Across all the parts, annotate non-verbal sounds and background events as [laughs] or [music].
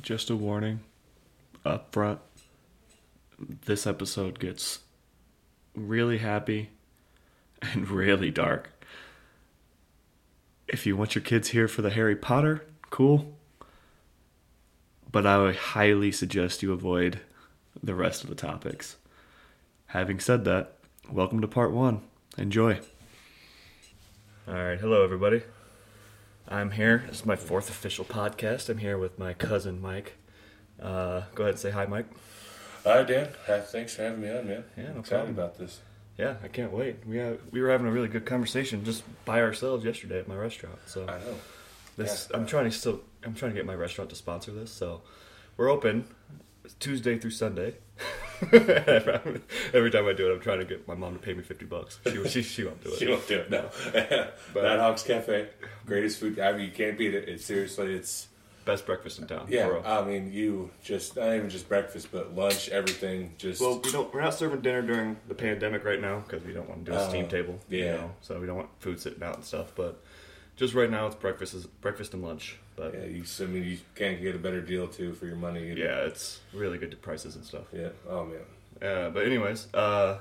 Just a warning up front. This episode gets really happy and [laughs] really dark. If you want your kids here for the Harry Potter, cool. But I would highly suggest you avoid the rest of the topics. Having said that, welcome to part one. Enjoy. All right, hello everybody. I'm here. This is my fourth official podcast. I'm here with my cousin Mike. Uh, go ahead and say hi, Mike. Hi, Dan. Hi, thanks for having me on, man. Yeah, no I'm excited problem. about this. Yeah, I can't wait. We have, we were having a really good conversation just by ourselves yesterday at my restaurant. So I know. this Yeah. I'm trying to still I'm trying to get my restaurant to sponsor this. So we're open Tuesday through Sunday. [laughs] [laughs] Every time I do it, I'm trying to get my mom to pay me fifty bucks. She she, she won't do it. she won't do it, no. [laughs] But- Nighthawks Cafe, greatest food. I mean, you can't beat it. It's seriously, it's Best breakfast in town. yeah. for real. I mean, you just not even just breakfast, but lunch, everything. Just Well, we don't. We're not serving dinner during the pandemic right now because we don't want to do a uh, steam Oh, table. You yeah. know, so we don't want food sitting out and stuff. But just right now, it's breakfast, is breakfast and lunch. But yeah. You, I mean, you can't get a better deal too for your money. You- yeah, it's really good prices and stuff. Yeah. Oh man. Uh, but anyways, uh,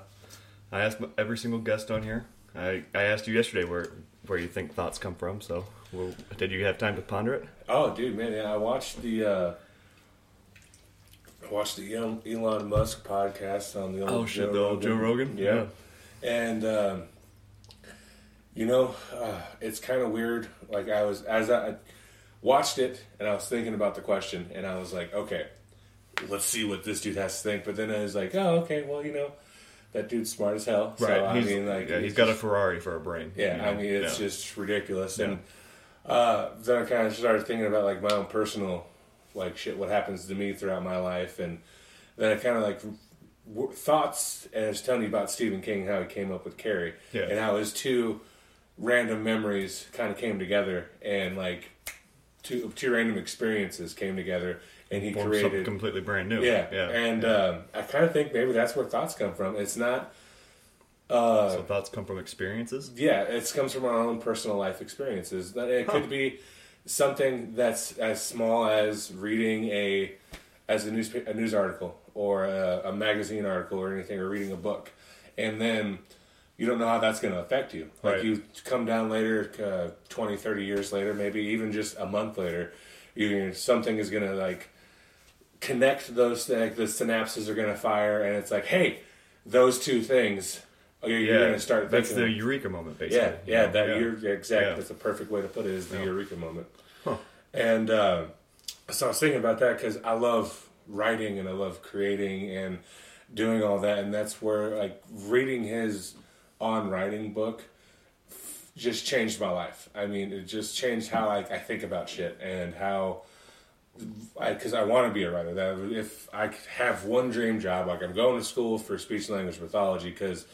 I asked every single guest on here. I, I asked you yesterday where where you think thoughts come from. So, well, did you have time to ponder it? Oh, dude, man, yeah, I watched the uh, I watched the Elon, Musk podcast on the old Oh shit, the old Joe Rogan. Yeah, and um, you know, uh, it's kind of weird. Like I was as I watched it, and I was thinking about the question, and I was like, okay, let's see what this dude has to think. But then I was like, oh, okay, well, you know, that dude's smart as hell. right. So I mean, like, yeah, he's got a Ferrari for a brain. yeah, you I mean, it's Yeah. just ridiculous. And uh, then I kind of started thinking about like my own personal, like shit, what happens to me throughout my life, and then I kind of like w- thoughts, and I was telling you about Stephen King, how he came up with Carrie, Yeah. and how his two random memories kind of came together, and like two two random experiences came together, and he Form something created completely brand new. yeah, yeah. and yeah. Um, I kind of think maybe that's where thoughts come from. It's not. Uh, so thoughts come from experiences. yeah, it comes from our own personal life experiences. That It could be something that's as small as reading a as a news a news article or a, a magazine article or anything, or reading a book, and then you don't know how that's going to affect you. Like Right. you come down later, uh, 20, 30 years later, maybe even just a month later, you something is going to like connect those like the synapses are going to fire, and it's like, hey, those two things. oh, You're, you're going to start. That's thinking the eureka moment, basically. yeah, you yeah, know? that yeah. you're exactly. Yeah. That's a perfect way to put it. Is the Yeah. eureka moment. Huh. And uh, so I was thinking about that because I love writing and I love creating and doing all that, and that's where like reading his on writing book f- just changed my life. I mean, it just changed how I, I think about shit and how. I Because I, want to be a writer. That if I could have one dream job, like I'm going to school for speech and language pathology, because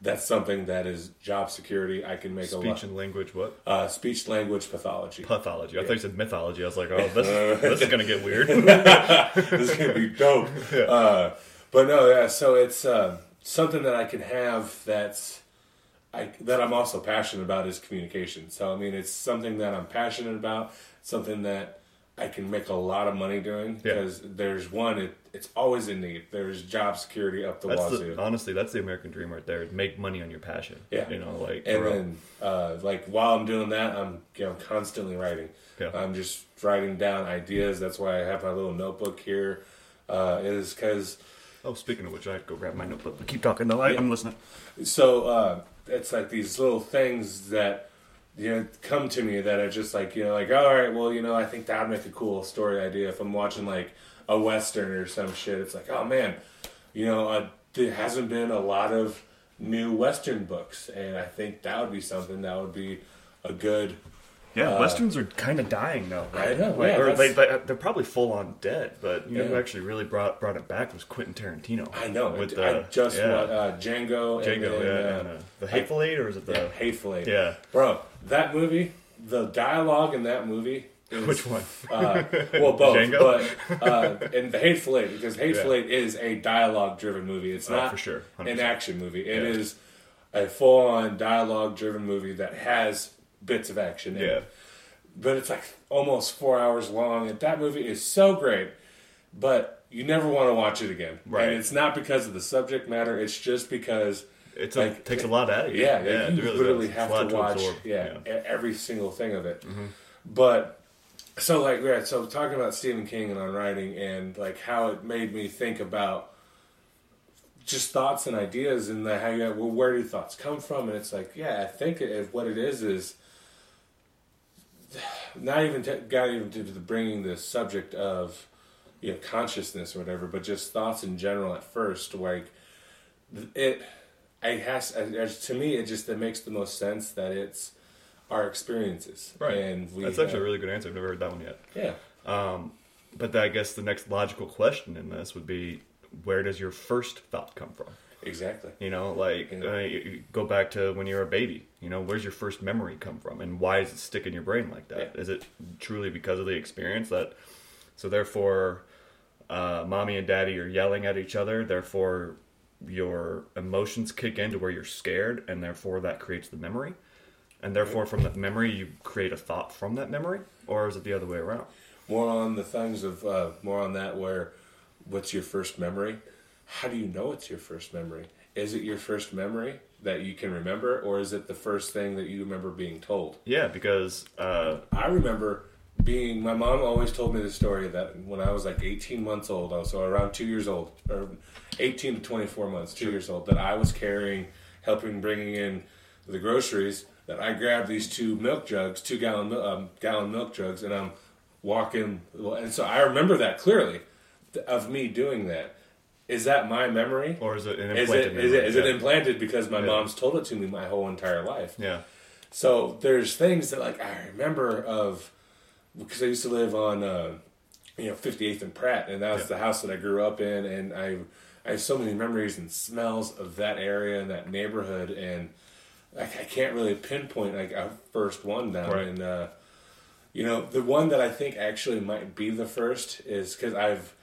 that's something that is job security. I can make a lot. Speech and language, what? Uh, speech language pathology. Pathology. I thought you said mythology. I was like, oh, this, [laughs] this is gonna get weird. [laughs] this is gonna be dope. [laughs] Uh, but no, yeah. So it's uh, something that I can have that's I that I'm also passionate about is communication. So I mean, it's something that I'm passionate about. Something that I can make a lot of money doing Yeah. because there's one. It, it's always in need. There's job security up the That's wazoo. the, honestly, that's the American dream right there. Make money on your passion. Yeah. You know, like and then uh, like while I'm doing that, I'm you know constantly writing. Yeah. I'm just writing down ideas. That's why I have my little notebook here. Uh, is because Oh, speaking of which, I have to go grab my notebook. But keep talking though. I, I'm listening. so uh, it's like these little things that you know come to me that are just like you know like all right well you know I think that would make a cool story idea if I'm watching like a western or some shit. It's like oh man you know uh, there hasn't been a lot of new western books and I think that would be something that would be a good Yeah, Uh, westerns are kind of dying though. I Right? know, Like, yeah, or they, they, they're probably full on dead. But you know who actually really brought brought it back was Quentin Tarantino. I know With I the just yeah, wa- uh, Django and Django, then, yeah, uh, and, uh, the Hateful Eight, or is it the yeah, Hateful Eight. yeah? Bro, that movie, the dialogue in that movie. Is, Which one? [laughs] Uh, well, both, Django? but uh, and the Hateful Eight because Hateful Yeah. Eight is a dialogue-driven movie. It's Oh, not for sure, an 100%. action movie. It Yeah. is a full-on dialogue-driven movie that has bits of action. Yeah. it. but it's like almost four hours long. And that movie is so great, but you never want to watch it again. Right. And it's not because of the subject matter. It's just because It's Like, a, takes a lot out of you. yeah, yeah, you really literally does. have lot to watch yeah, e- every single thing of it. Mm-hmm. But so like yeah, so talking about Stephen King and on writing and like how it made me think about just thoughts and ideas and the, how you well where do thoughts come from and it's like yeah I think it, what it is is not even t- got even to the bringing the subject of you know consciousness or whatever but just thoughts in general at first like it it has to me it just it makes the most sense that it's our experiences Right. and we That's actually a really good answer. I've never heard that one yet. yeah Um, but I guess the next logical question in this would be, where does your first thought come from? exactly You know, like Yeah. uh, you- you go back to when you were a baby. You know, where's your first memory come from, and why does it stick in your brain like that? Yeah. Is it truly because of the experience that? So therefore, uh, mommy and daddy are yelling at each other. Therefore, your emotions kick in to where you're scared, and therefore that creates the memory. And therefore, from that memory, you create a thought from that memory, or is it the other way around? more on the things of uh, more on that where what's your first memory how do you know it's your first memory is it your first memory that you can remember or is it the first thing that you remember being told? Yeah, because uh, i remember being my mom always told me the story that when i was like 18 months old i was so around two years old or 18 to 24 months two years old that i was carrying helping bringing in the groceries that i grabbed these two milk jugs two gallon um, gallon milk jugs and i'm walking and so i remember that clearly th- of me doing that is that my memory or is it an is implanted it, is it, memory? is it Yeah. implanted because my Yeah. mom's told it to me my whole entire life Yeah. so there's things that like I remember of because I used to live on uh, you know 58th and Pratt, and that was Yeah. the house that I grew up in, and I I have so many memories and smells of that area and that neighborhood, and like I can't really pinpoint like a first one down Right. and uh, you know the one that I think actually might be the first is because I've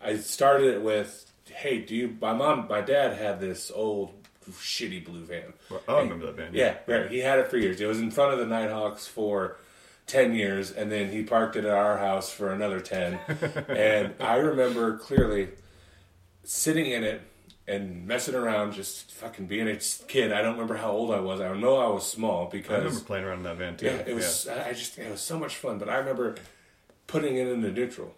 I started it with hey do you my mom my dad had this old shitty blue van Well, oh, I remember that band. yeah, right. He had it for years. It was in front of the Nighthawks for ten years, and then he parked it at our house for another ten. [laughs] and I remember clearly sitting in it and messing around, just fucking being a kid. I don't remember how old I was. I know I was small because I remember playing around in that van too. yeah, it was. I just it was so much fun. But I remember putting it into neutral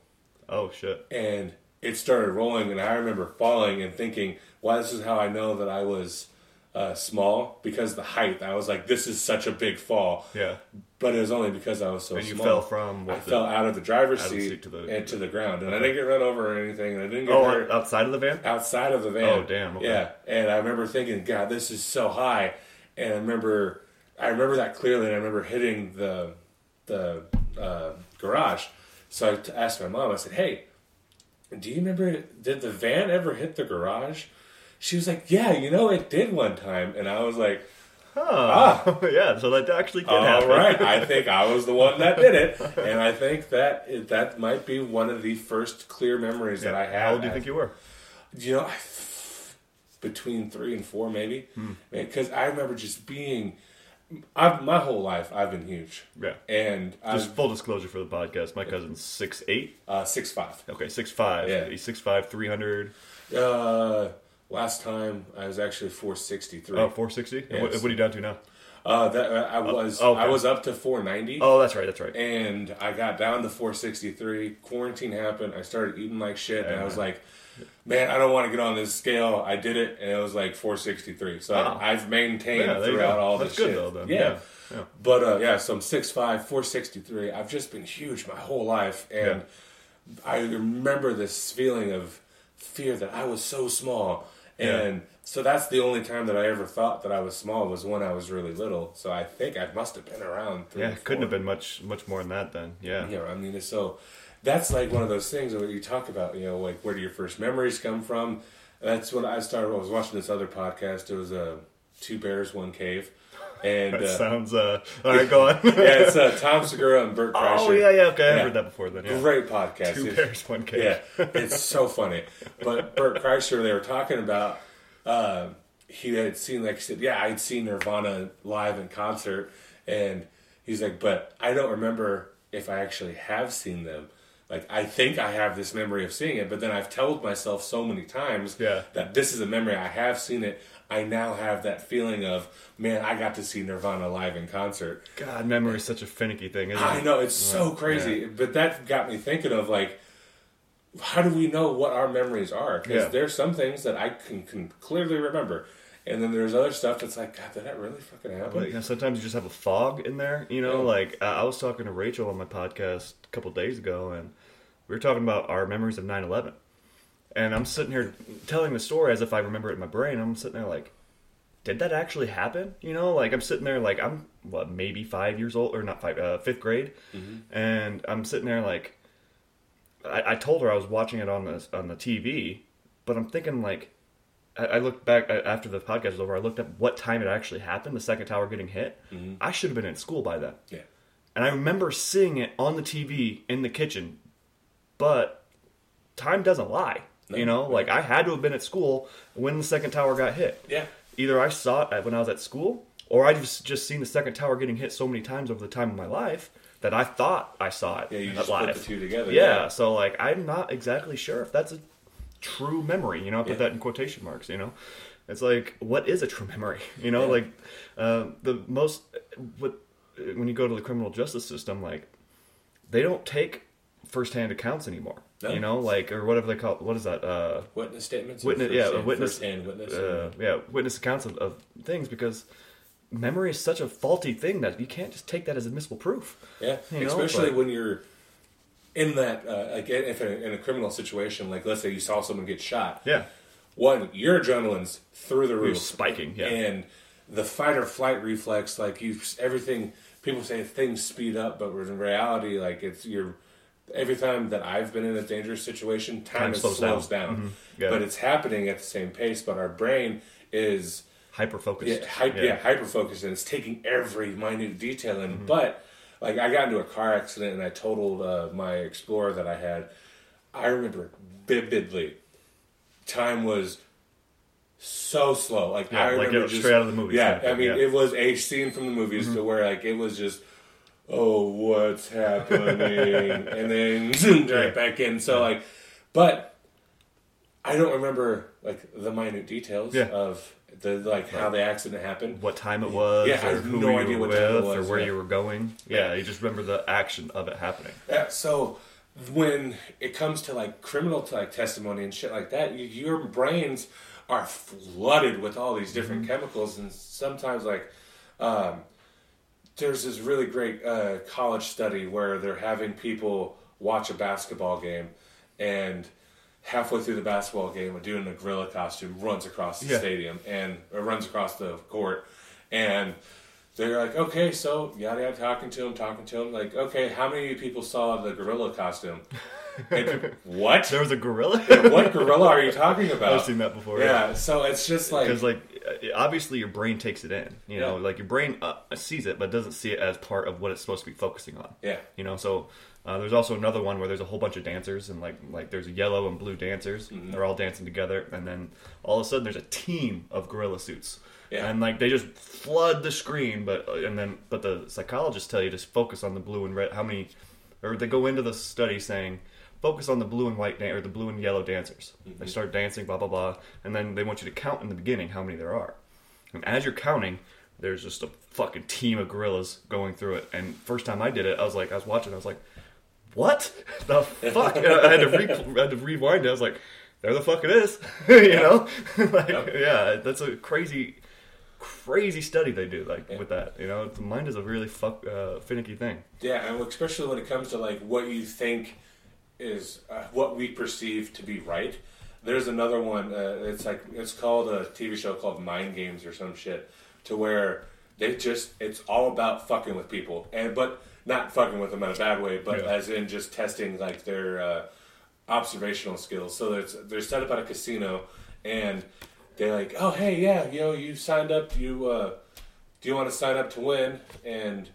Oh shit. and it started rolling and i remember falling and thinking well this is how i know that i was uh, small because the height i was like this is such a big fall Yeah. but it was only because i was so And you small fell from i the- fell out of the driver's the seat, seat to the- and to the ground and i didn't get run over or anything and i didn't get Oh, hurt outside of the van. outside of the van. Oh, damn, okay. Yeah, and I remember thinking, God, this is so high. And I remember, I remember that clearly. And I remember hitting the the uh, garage. So I asked my mom. I said, Hey, do you remember? Did the van ever hit the garage? She was like, Yeah, you know, it did one time. And I was like, Oh, [laughs] yeah. So that actually did All happen. right, I [laughs] think I was the one that did it, and I think that that might be one of the first clear memories that I have. How old do you think you were? you know, between three and four, maybe, Hmm. because I remember just being. I've my whole life I've been huge, Yeah. and Just I'm full disclosure for the podcast. My cousin's six eight. uh, six five. Okay, six five. Yeah. He's six five, three hundred. Uh, last time I was actually four sixty three. Oh, 460? And what, what are you down to now? Uh, that I was oh, okay. I was up to four ninety. Oh, that's right. That's right. and I got down to 463. Quarantine happened. I started eating like shit, and I was Yeah. like, "Man, I don't want to get on this scale." I did it, and it was like 463. So Wow. I, I've maintained Yeah, throughout all That's this good shit. though. Yeah. yeah. yeah. But uh, yeah, so I'm 6'5", 463. I've just been huge my whole life, and I remember this feeling of fear that I was so small, and so that's the only time that I ever thought that I was small was when I was really little. So I think I must have been around. Yeah, it couldn't have been much much more than that then. Yeah. Yeah, I mean, so that's like one of those things where you talk about, you know, like where do your first memories come from? That's what I started. I was watching this other podcast. It was uh, Two Bears, One Cave, and That uh, sounds uh all right, go on. [laughs] yeah, it's uh, Tom Segura and Bert Kreischer. oh yeah, yeah, okay. I've Yeah. heard that before then. Yeah. Great podcast. Two bears, one cave. yeah, [laughs] it's so funny. But Bert Kreischer, they were talking about. Uh, he had seen, like he said, yeah, I'd seen Nirvana live in concert, and he's like, but I don't remember if I actually have seen them. Like I think I have this memory of seeing it, but then I've told myself so many times Yeah. that this is a memory I have seen it. I now have that feeling of man, I got to see Nirvana live in concert. God, memory is such a finicky thing, isn't it? I know it's so crazy, but that got me thinking of like, how do we know what our memories are? Because Yeah. there's some things that I can, can clearly remember, and then there's other stuff that's like, God, did that really fucking happen? But you know, sometimes you just have a fog in there. You know, Yeah. like uh, I was talking to Rachel on my podcast couple days ago, and we were talking about our memories of 9-11. And I'm sitting here telling the story as if I remember it in my brain. I'm sitting there like, did that actually happen? You know, like I'm sitting there like I'm what maybe five years old or not five, uh, fifth grade, mm-hmm. and I'm sitting there like, I, I told her I was watching it on the on the TV, but I'm thinking like, I, I looked back a- after the podcast was over. I looked up what time it actually happened. The second tower getting hit. Mm-hmm. I should have been in school by then, yeah, and I remember seeing it on the TV in the kitchen, but time doesn't lie. You know, like I had to have been at school when the second tower got hit. yeah, Either I saw it when I was at school, or I just just seen the second tower getting hit so many times over the time of my life that I thought I saw it yeah. You just live. put the two together. yeah, so like I'm not exactly sure if that's a true memory. You know, I put Yeah. that in quotation marks. You know, it's like what is a true [laughs] memory? You know, Yeah. like uh, the most what when you go to the criminal justice system, like they don't take firsthand accounts anymore. No. You know, like or whatever they call what is that? Uh, Witness statements. Witness- yeah, a first-hand- witness- first-hand witness. uh, yeah, witness accounts of, of things because memory is such a faulty thing that you can't just take that as admissible proof. Yeah, You know, especially but- when you're in that, uh, like if in a, in a criminal situation, like let's say you saw someone get shot. Yeah, One, your adrenaline's through the roof, spiking. Yeah, and the fight or flight reflex, like you, everything. People say things speed up, but in reality, like it's your. Every time that I've been in a dangerous situation, time, Time slows slows, down. down, Yeah. but it's happening at the same pace. But our brain is hyper focused. yeah, hy- yeah. hyper focused and it's taking every minute detail Mm-hmm. in. But like I got into a car accident and I totaled uh, my Explorer that I had. I remember vividly. Time was so slow. Like Yeah, I like remember it was just, straight out of the movie. Yeah, I mean yeah. Mm-hmm. it was a scene from the movies to where like it was just. Oh, what's happening? [laughs] and then zoomed [laughs] right back in. So like, but I don't remember like the minute details Yeah. of the like how the accident happened. what time it was, Yeah, I have who no you idea were what time it with, was, or where yeah. you were going. Yeah, you just remember the action of it happening. Yeah, so when it comes to like criminal like testimony and shit like that, you, your brains are flooded with all these different Mm-hmm. chemicals, and sometimes like um, there's this really great uh, college study where they're having people watch a basketball game, and halfway through the basketball game, a dude in a gorilla costume runs across the Yeah. stadium and or runs across the court, and they're like, okay, so yada yada, talking to him, talking to him, like, okay, how many people saw the gorilla costume? [laughs] And, [laughs] what? There was a gorilla. [laughs] what gorilla are you talking about? I've seen that before. Yeah, so it's just like, because like uh, obviously your brain takes it in. You know, Yeah. like your brain uh, sees it, but doesn't see it as part of what it's supposed to be focusing on. yeah, You know, so uh, there's also another one where there's a whole bunch of dancers and like like there's yellow and blue dancers. Mm-hmm. They're all dancing together, and then all of a sudden there's a team of gorilla suits. Yeah. And like they just flood the screen, but and then but the psychologists tell you to focus on the blue and red. How many? Or they go into the study saying focus on the blue and white dan- or the blue and yellow dancers. They start dancing, blah blah blah, and then they want you to count in the beginning how many there are. And as you're counting, there's just a fucking team of gorillas going through it. And first time I did it, I was like, I was watching, I was like, what the fuck? I had to re- [laughs] I had to rewind it. I was like, there the fuck it is, [laughs] you know? [laughs] like, yeah, that's a crazy, crazy study they do like Yeah. with that. You know, the mind is a really fuck uh, finicky thing. yeah, and especially when it comes to like what you think is uh, what we perceive to be right. There's another one. Uh, it's like it's called a TV show called Mind Games or some shit, to where they just it's all about fucking with people, and but not fucking with them in a bad way, but Yeah. as in just testing like their uh, observational skills. So it's they're set up at a casino, and they're like, oh hey yeah, you know you signed up, you uh, do you want to sign up to win and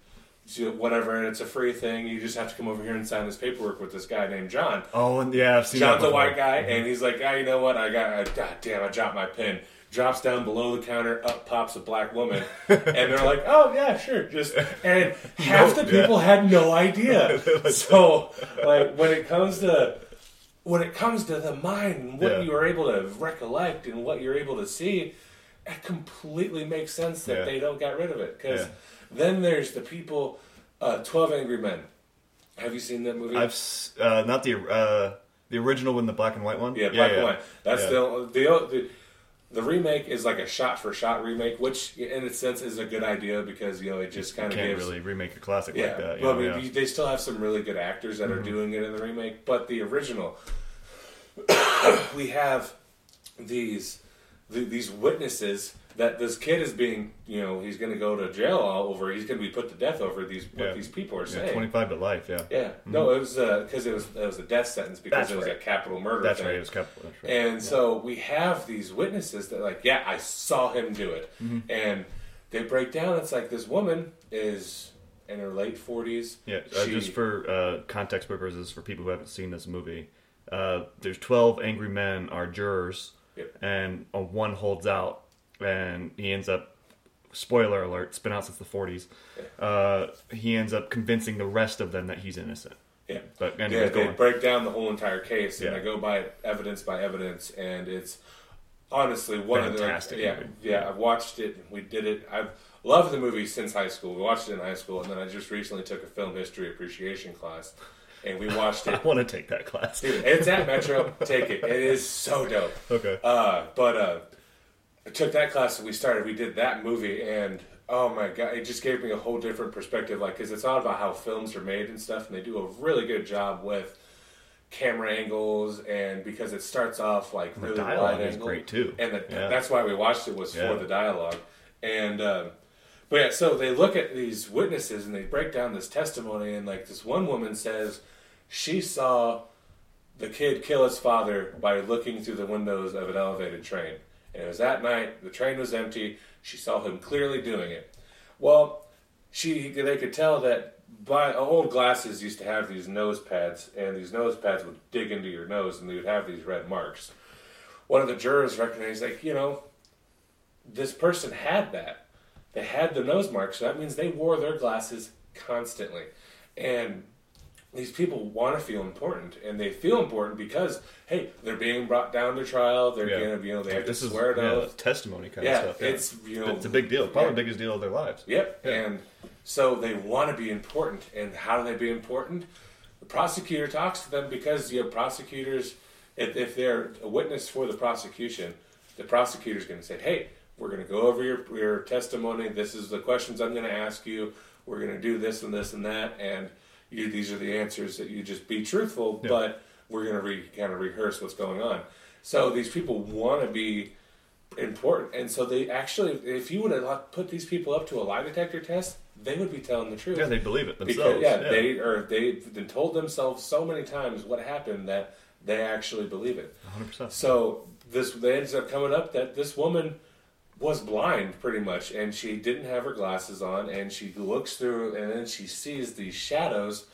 do whatever, and it's a free thing. You just have to come over here and sign this paperwork with this guy named John. Oh, and yeah, I've seen John's a white guy, and he's like, ah, you know what? I got, I, god damn, I dropped my pen. drops down below the counter, up pops a black woman, [laughs] and they're like, "Oh yeah, sure." Just and [laughs] half the people had no idea. [laughs] So like when it comes to when it comes to the mind and what Yeah. you are able to recollect and what you're able to see, it completely makes sense that Yeah. they don't get rid of it. Because Yeah. Then there's the people, uh, Twelve Angry Men. Have you seen that movie? I've s- uh, not the uh, the original one, the black and white one. Yeah, black and white. That's Yeah. the, the the the remake is like a shot for shot remake, which in a sense is a good idea because you know it just kind of Can't gives really remake a classic yeah. like that. But know, we- yeah. they still have some really good actors that are Mm-hmm. doing it in the remake, but the original [coughs] we have these the, these witnesses that this kid is being you know he's going to go to jail all over he's going to be put to death over these what Yeah. these people are yeah, saying. twenty five to life. Yeah, Yeah, no, it was because it was it was a death sentence because That's it was right. a capital murder. that's thing. right. It was capital. Right. And so we have these witnesses that like, yeah, I saw him do it, Mm-hmm. and they break down. It's like this woman is in her late forties. Yeah, uh, just for uh, context purposes, for people who haven't seen this movie, uh, there's 12 angry men are jurors, Yep. and uh, one holds out, and he ends up, spoiler alert, it's been out since the 40s, uh, he ends up convincing the rest of them that he's innocent. yeah, But yeah, they break down the whole entire case, and Yeah. they go by evidence by evidence, and it's honestly one Fantastic of the yeah, movie. yeah. I've watched it. We did it. I've loved the movie since high school. We watched it in high school, and then I just recently took a film history appreciation class, and we watched [laughs] it. I want to take that class. Dude, it's at Metro. Take it. It is so dope. Okay. Uh, but uh, I took that class and we started. We did that movie, and oh my god, it just gave me a whole different perspective. Like, because it's all about how films are made and stuff, and they do a really good job with camera angles, and because it starts off like The really dialogue wide is angle, great too. and the, Yeah. that's why we watched it was Yeah. for the dialogue. And um, but yeah, so they look at these witnesses and they break down this testimony, and like this one woman says she saw the kid kill his father by looking through the windows of an elevated train. And it was that night, the train was empty, she saw him clearly doing it. Well, she they could tell that by old glasses used to have these nose pads, and these nose pads would dig into your nose and they would have these red marks. One of the jurors recognized, like, you know, this person had that. They had the nose marks, so that means they wore their glasses constantly. And these people want to feel important, and they feel important because, hey, they're being brought down to trial. They're Yeah. gonna, you know, they have this to is swear an yeah, testimony kind Yeah, of stuff. Yeah. it's you know, it's a big deal. Probably the biggest deal of their lives. Yep. And so they want to be important. And how do they be important? The prosecutor talks to them because you have prosecutors, if, if they're a witness for the prosecution, the prosecutor's going to say, hey, we're going to go over your, your testimony. This is the questions I'm going to ask you. We're going to do this and this and that. And you, these are the answers that you just be truthful, Yeah. but we're going to re, kind of rehearse what's going on. So these people want to be important. And so they actually, if you would have put these people up to a lie detector test, they would be telling the truth. Yeah, they believe it themselves. because yeah, they or they've been told themselves so many times what happened that they actually believe it. 100%. So this they ends up coming up that this woman was blind pretty much, and she didn't have her glasses on, and she looks through, and then she sees these shadows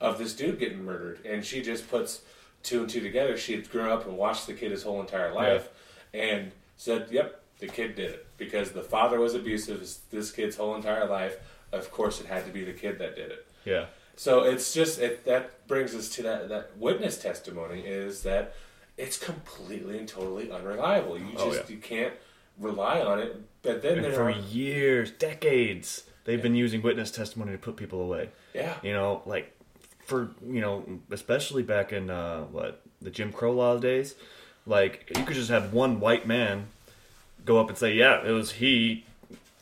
of this dude getting murdered, and she just puts two and two together. She had grown up and watched the kid his whole entire life, and said, "Yep, the kid did it because the father was abusive. This- This kid's whole entire life. Of course, it had to be the kid that did it." Yeah. So it's just it, that brings us to that that witness testimony is that it's completely and totally unreliable. You oh, just Oh, yeah. you can't rely on it. But then And for are years, decades, they've been using witness testimony to put people away. yeah You know, like for you know, especially back in uh, what the Jim Crow law days, like you could just have one white man go up and say, "Yeah, it was he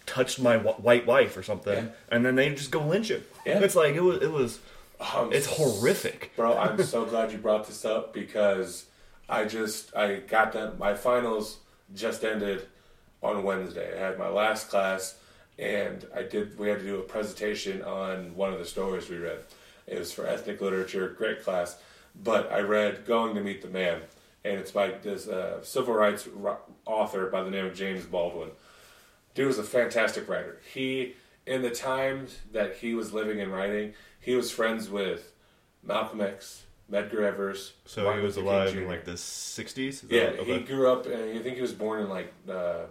touched my wh- white wife or something," Yeah. and then they just go lynch him. Yeah. It's like it was. It was. Um, It's horrific. bro. I'm so glad you brought this up because I just I got that my finals just ended on Wednesday. I had my last class and I did we had to do a presentation on one of the stories we read. It was for ethnic literature, great class. But I read Going to Meet the Man, and it's by this uh, civil rights author by the name of James Baldwin. Dude was a fantastic writer. He, in the times that he was living and writing, he was friends with Malcolm X, Medgar Evers. So Martin he was King alive Jr. in like the 60s? Is Yeah, okay. he grew up. Uh, I think he was born in like. Uh,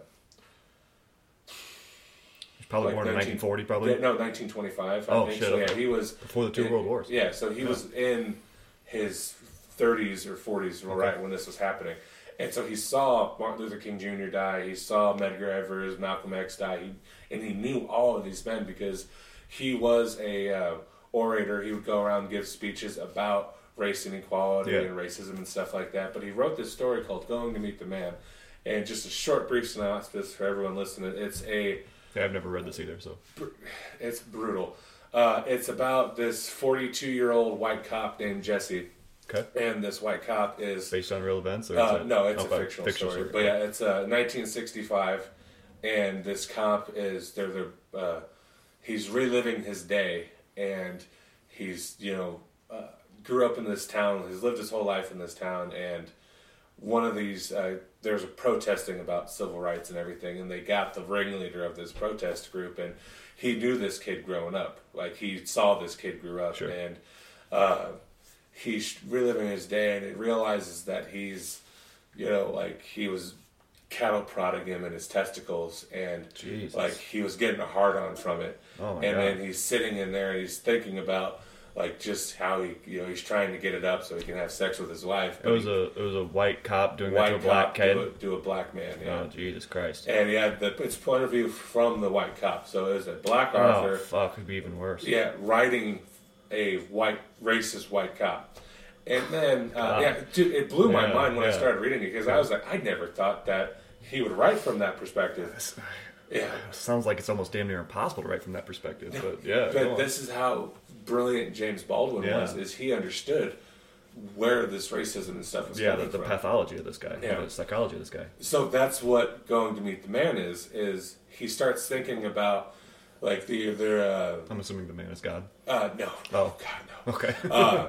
probably like born in 1940, probably. no, 1925. I Oh, think. shit, So, yeah, he was Before the two in- world wars. Yeah, so he Yeah. was in his 30s or 40s, right when this was happening, and so he saw Martin Luther King Jr. die. He saw Medgar Evers, Malcolm X die, he, and he knew all of these men because he was a uh, orator. He would go around and give speeches about race inequality Yeah. and racism and stuff like that. But he wrote this story called "Going to Meet the Man," and just a short, brief synopsis for everyone listening. It's a Yeah, I've never read this either, so. it's brutal. Uh, it's about this 42 year old white cop named Jesse, Okay. and this white cop is Based on real events? Or uh, it- no, it's okay, a fictional, story. But yeah, it's uh, 1965, and this cop is they're they're uh, he's reliving his day, and he's you know uh, grew up in this town. He's lived his whole life in this town, and one of these uh, there's a protesting about civil rights and everything, and they got the ringleader of this protest group, and he knew this kid growing up. Like he saw this kid grew up, Sure. and uh, he's reliving his day, and he realizes that he's, you know, like he was cattle prodding him in his testicles, and Jesus. like he was getting a hard on from it. Oh and God. then he's sitting in there and he's thinking about like just how he, you know, he's trying to get it up so he can have sex with his wife. It was a it was a white cop doing that to a black cop kid. do a, do a black man. Yeah. Oh Jesus Christ! And he had the its point of view from the white cop. So it was a black Oh Arthur, fuck, it'd be even worse. yeah, writing a white racist white cop. And then, uh, yeah, dude, it blew my Yeah, mind when I started reading it because I was like, I never thought that he would write from that perspective. Yeah, Sounds like it's almost damn near impossible to write from that perspective. But yeah, but this is how brilliant James Baldwin Yeah. was: is he understood where this racism and stuff was yeah, the, coming the from. pathology of this guy, Yeah. the psychology of this guy. so that's what going to meet the man is is he starts thinking about like the the I'm assuming the man is God. uh, uh no Oh. god no Okay. uh,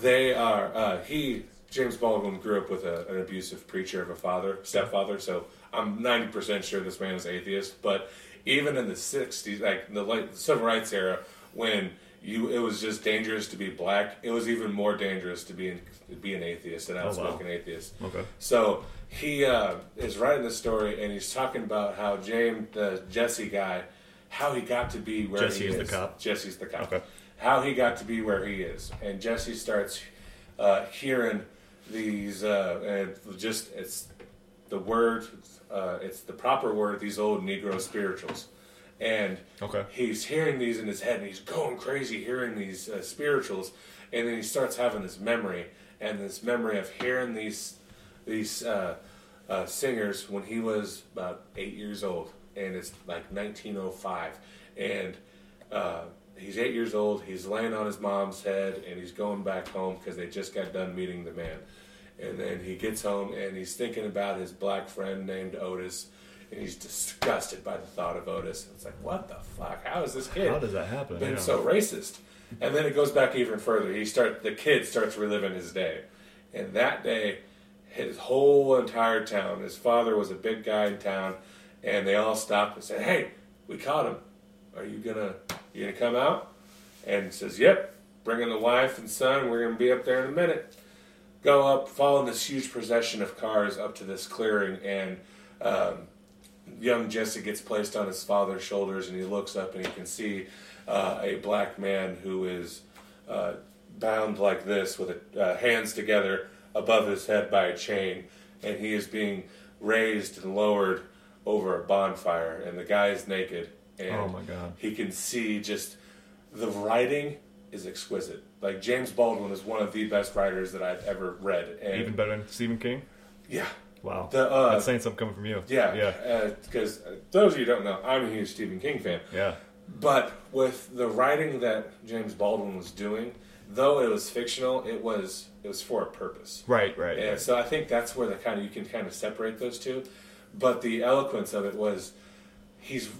they are uh, he James Baldwin grew up with a, an abusive preacher of a father stepfather so I'm 90% sure this man is atheist but even in the 60s like the late the civil rights era when you it was just dangerous to be black it was even more dangerous to be an, be an atheist an Oh, wow. outspoken atheist okay. so he uh, is writing the story, and he's talking about how James, the Jesse guy, how he got to be where Jesse he is is. the cop? Jesse's the cop. Okay. How he got to be where he is, and Jesse starts uh, hearing these, uh, and just it's the word, uh, it's the proper word. These old Negro spirituals, and Okay. he's hearing these in his head, and he's going crazy hearing these uh, spirituals, and then he starts having this memory, and this memory of hearing these these uh, uh, singers when he was about eight years old, and it's like 1905, and uh, he's eight years old. He's laying on his mom's head, and he's going back home because they just got done meeting the man. And then he gets home, and he's thinking about his black friend named Otis, and he's disgusted by the thought of Otis. It's like, what the fuck? How is this kid? How does that happen? been so racist. And then it goes back even further. He start the kid starts reliving his day, and that day, his whole entire town. His father was a big guy in town, and they all stopped and said, "Hey, we caught him. Are you gonna you gonna come out?" And he says, "Yep, bringing the wife and son. We're gonna be up there in a minute." Go up, following this huge procession of cars up to this clearing, and um, young Jesse gets placed on his father's shoulders, and he looks up and he can see uh, a black man who is uh, bound like this with a, uh, hands together above his head by a chain, and he is being raised and lowered over a bonfire, and the guy is naked, and Oh my God. he can see just the writing is exquisite. Like James Baldwin is one of the best writers that I've ever read, and Even better than Stephen King. yeah, Wow. The, uh, That's saying something coming from you. yeah, Yeah. Because uh, those of you who don't know, I'm a huge Stephen King fan. Yeah. But with the writing that James Baldwin was doing, though it was fictional, it was it was for a purpose. Right. Right. And right. so I think that's where the kind of you can kind of separate those two. But the eloquence of it was he's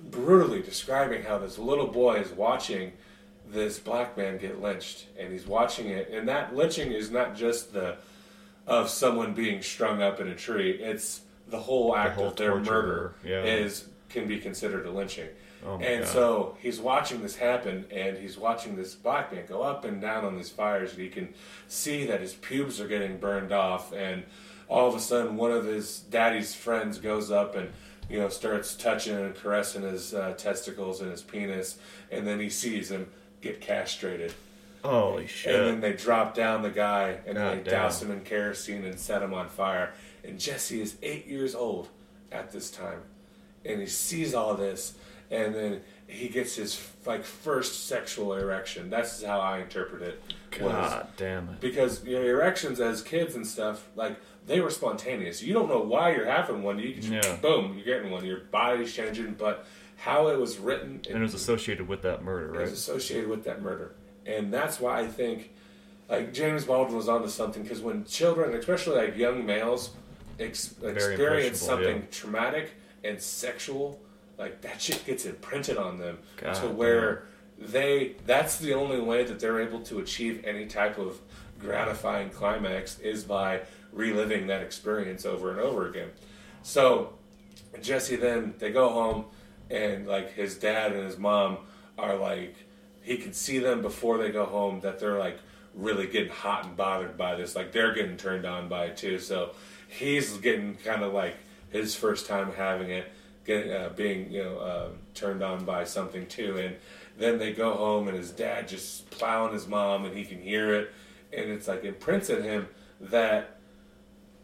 brutally describing how this little boy is watching this black man get lynched and he's watching it and that lynching is not just the of someone being strung up in a tree it's the whole act whole of their torture, murder yeah. is can be considered a lynching Oh and God. so he's watching this happen, and he's watching this black man go up and down on these fires, and he can see that his pubes are getting burned off, and all of a sudden, one of his daddy's friends goes up and you know starts touching and caressing his uh, testicles and his penis, and then he sees him get castrated. Holy shit! And then they drop down the guy and God they damn. douse him in kerosene and set him on fire. And Jesse is eight years old at this time, and he sees all this, and then he gets his like first sexual erection. That's how I interpret it. God damn it! because you know erections as kids and stuff like they were spontaneous. You don't know why you're having one. You just Yeah. boom, you're getting one. Your body's changing, but how it was written And it was associated with that murder, right? associated with that murder. And that's why I think, like, James Baldwin was onto something because when children, especially like young males, ex- experience something yeah. traumatic and sexual, like, that shit gets imprinted on them God to where they, that's the only way that they're able to achieve any type of gratifying climax is by reliving that experience over and over again. So, Jesse then they go home and like his dad and his mom are like he can see them before they go home that they're like really getting hot and bothered by this. Like they're getting turned on by it too. So he's getting kind of like his first time having it getting uh, being you know uh, turned on by something too. And then they go home and his dad just plowing his mom and he can hear it. And it's like imprints in him that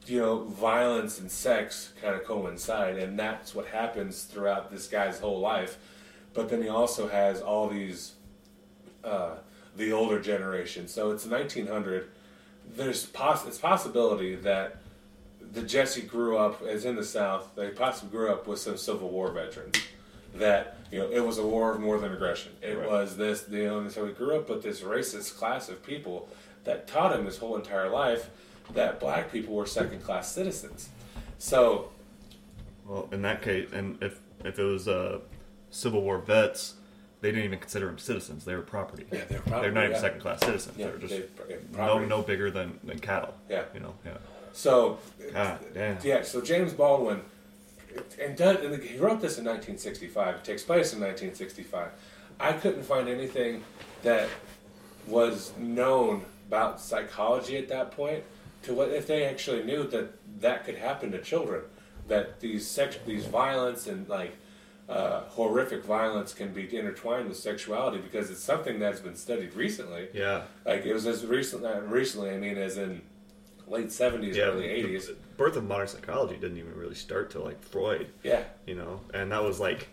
you know, violence and sex kind of coincide, and that's what happens throughout this guy's whole life. But then he also has all these, uh, the older generation. So it's 1900. There's poss- it's possibility that the Jesse grew up as in the South. They possibly grew up with some Civil War veterans. That you know, it was a war of northern aggression. It Right. was this. You know, and so he grew up with this racist class of people that taught him his whole entire life that black people were second class citizens. So Well, in that case, and if if it was uh, Civil War vets, they didn't even consider them citizens; they were property. Yeah, they're property, They're not even yeah. second class citizens. yeah, they're just they- yeah, no no bigger than, than cattle. Yeah. you know. Yeah. So God damn. yeah, so James Baldwin, and, does, and he wrote this in 1965. It takes place in 1965. I couldn't find anything that was known about psychology at that point to what if they actually knew that that could happen to children, that these sex, these violence and like uh, horrific violence can be intertwined with sexuality because it's something that's been studied recently. Yeah. Like it was as recent, recently. I mean, as in late 70s, Yeah. early 80s. birth of modern psychology didn't even really start till like Freud. Yeah. you know, and that was like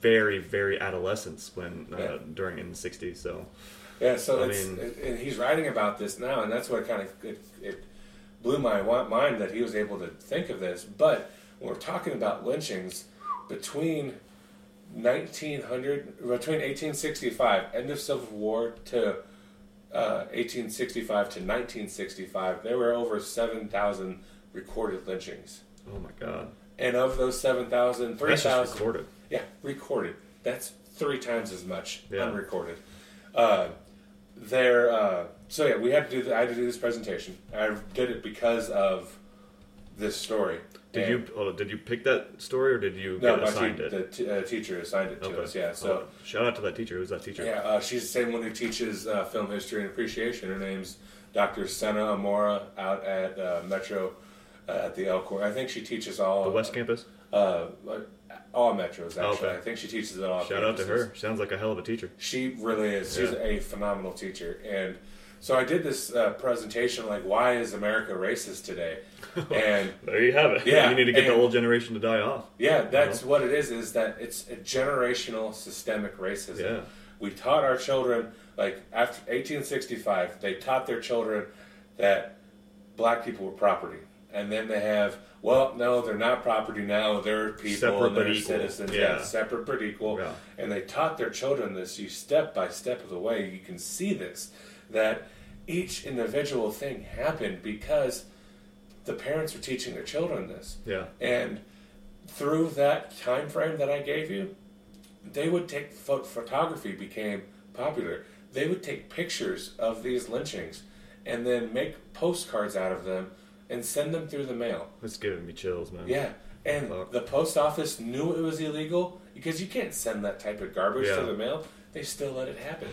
very, very adolescence when uh, Yeah. during in the '60s. So Yeah, so I it's, mean- and he's writing about this now, and that's what kind of it, it blew my mind that he was able to think of this. But when we're talking about lynchings between 1900, between 1865, end of Civil War, to uh, 1865 to 1965, there were over 7,000 recorded lynchings. oh my god, And of those 7,000, 3,000 recorded. yeah, recorded. That's three times as much Yeah. unrecorded. Uh, there. Uh, so yeah, we had to do. The, I had to do this presentation. I did it because of this story. Did And- you oh, did you pick that story or did you No, get assigned te- it? the t- uh, teacher assigned it to Okay. us. Yeah. So Oh, shout out to that teacher. Who's that teacher? yeah, uh, she's the same one who teaches uh, film history and appreciation. Her name's Dr. Senna Amora out at uh, Metro uh, at the Elkhorn. I think she teaches all The West Campus. uh, all metros actually. Oh, okay. I think she teaches at all. Shout out to her. Sounds like a hell of a teacher. She really is. She's Yeah. a phenomenal teacher. And so I did this uh, presentation like, why is America racist today? [laughs] And There you have it. Yeah, you need to get the old generation to die off. yeah, that's what it is. Is that it's a generational systemic racism. Yeah. We taught our children like after 1865, they taught their children that black people were property, and then they have well, no, they're not property now. They're people Separate and they're but equal. citizens. Yeah. separate but equal. Yeah. And they taught their children this. You step by step of the way, you can see this that each individual thing happened because the parents were teaching their children this. Yeah. And through that time frame that I gave you, they would take pho- photography became popular. They would take pictures of these lynchings and then make postcards out of them and send them through the mail. It's giving me chills, man. Yeah, And Fuck. the post office knew it was illegal because you can't send that type of garbage Yeah. to the mail. They still let it happen.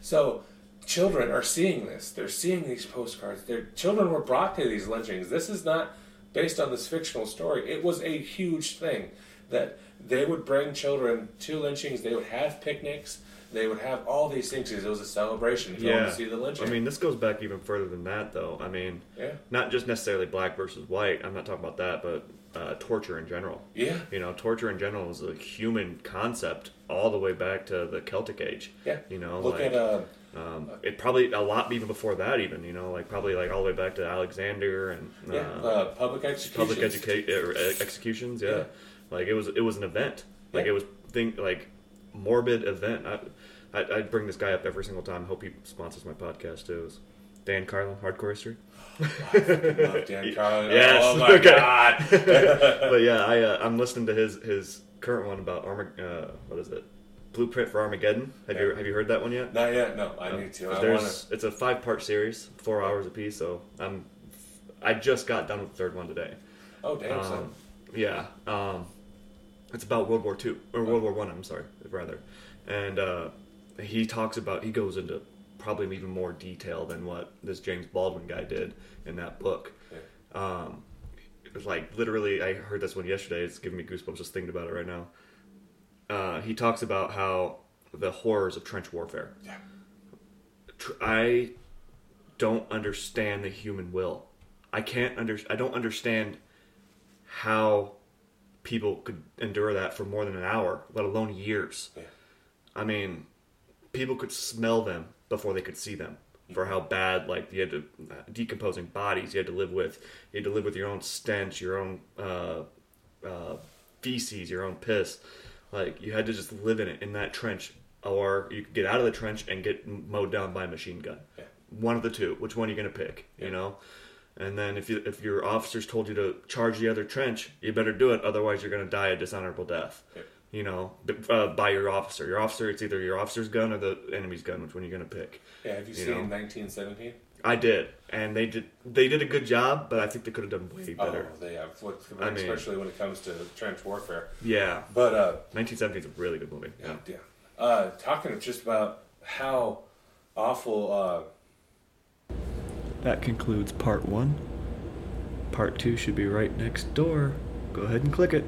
So children are seeing this. They're seeing these postcards. Their children were brought to these lynchings. This is not based on this fictional story. It was a huge thing that they would bring children to lynchings. They would have picnics. They would have all these things because it was a celebration. Going Yeah. to see the lynching. I mean, this goes back even further than that, though. I mean, yeah, not just necessarily black versus white. I'm not talking about that, but uh, torture in general. yeah, You know, torture in general is a human concept all the way back to the Celtic Age. yeah. You know, Look like, at uh, um, it probably a lot even before that. Even you know, like probably like all the way back to Alexander and uh, yeah, uh, public executions. public educa- er, uh, executions. Yeah. Yeah. like it was it was an event. Like Yeah. it was thing like morbid event. I, I I bring this guy up every single time. Hope he sponsors my podcast too. Dan Carlin, Hardcore History. Love Dan [laughs] Carlin. Yes, Oh my [laughs] god. [laughs] but yeah, I uh, I'm listening to his his current one about Armag- uh what is it? Blueprint for Armageddon. Have you have you heard that one yet? Not yet. No, I need to. I There's want to. it's a five part series, four hours a piece. So I'm I just got done with the third one today. Oh damn. Um, yeah, um, it's about World War Two or World War One. I'm sorry, rather, and uh, he talks about he goes into probably even more detail than what this James Baldwin guy did in that book. Yeah. Um, it was like literally, I heard this one yesterday. It's giving me goosebumps just thinking about it right now. Uh, he talks about how the horrors of trench warfare. Yeah. Tr- I don't understand the human will. I can't under. I don't understand how people could endure that for more than an hour, let alone years. Yeah. I mean, people could smell them before they could see them. For how bad, like you had to uh, decomposing bodies, you had to live with. You had to live with your own stench, your own uh, uh, feces, your own piss. Like you had to just live in it in that trench, or you could get out of the trench and get mowed down by a machine gun. Yeah. One of the two. Which one are you gonna pick? Yeah. You know. And then if you if your officers told you to charge the other trench, you better do it. Otherwise, you're gonna die a dishonorable death. Yeah. You know, uh, by your officer. Your officer, it's either your officer's gun or the enemy's gun. Which one are you're gonna pick? Yeah. Have you, You seen know. 1917? I did, and they did. They did a good job, but I think they could have done way Oh, better. they have. What, I mean- especially when it comes to trench warfare. Yeah, But uh, 1970 is a really good movie. yeah, yeah. Uh, talking just about how awful. Uh, That concludes part one. Part two should be right next door. Go ahead and click it.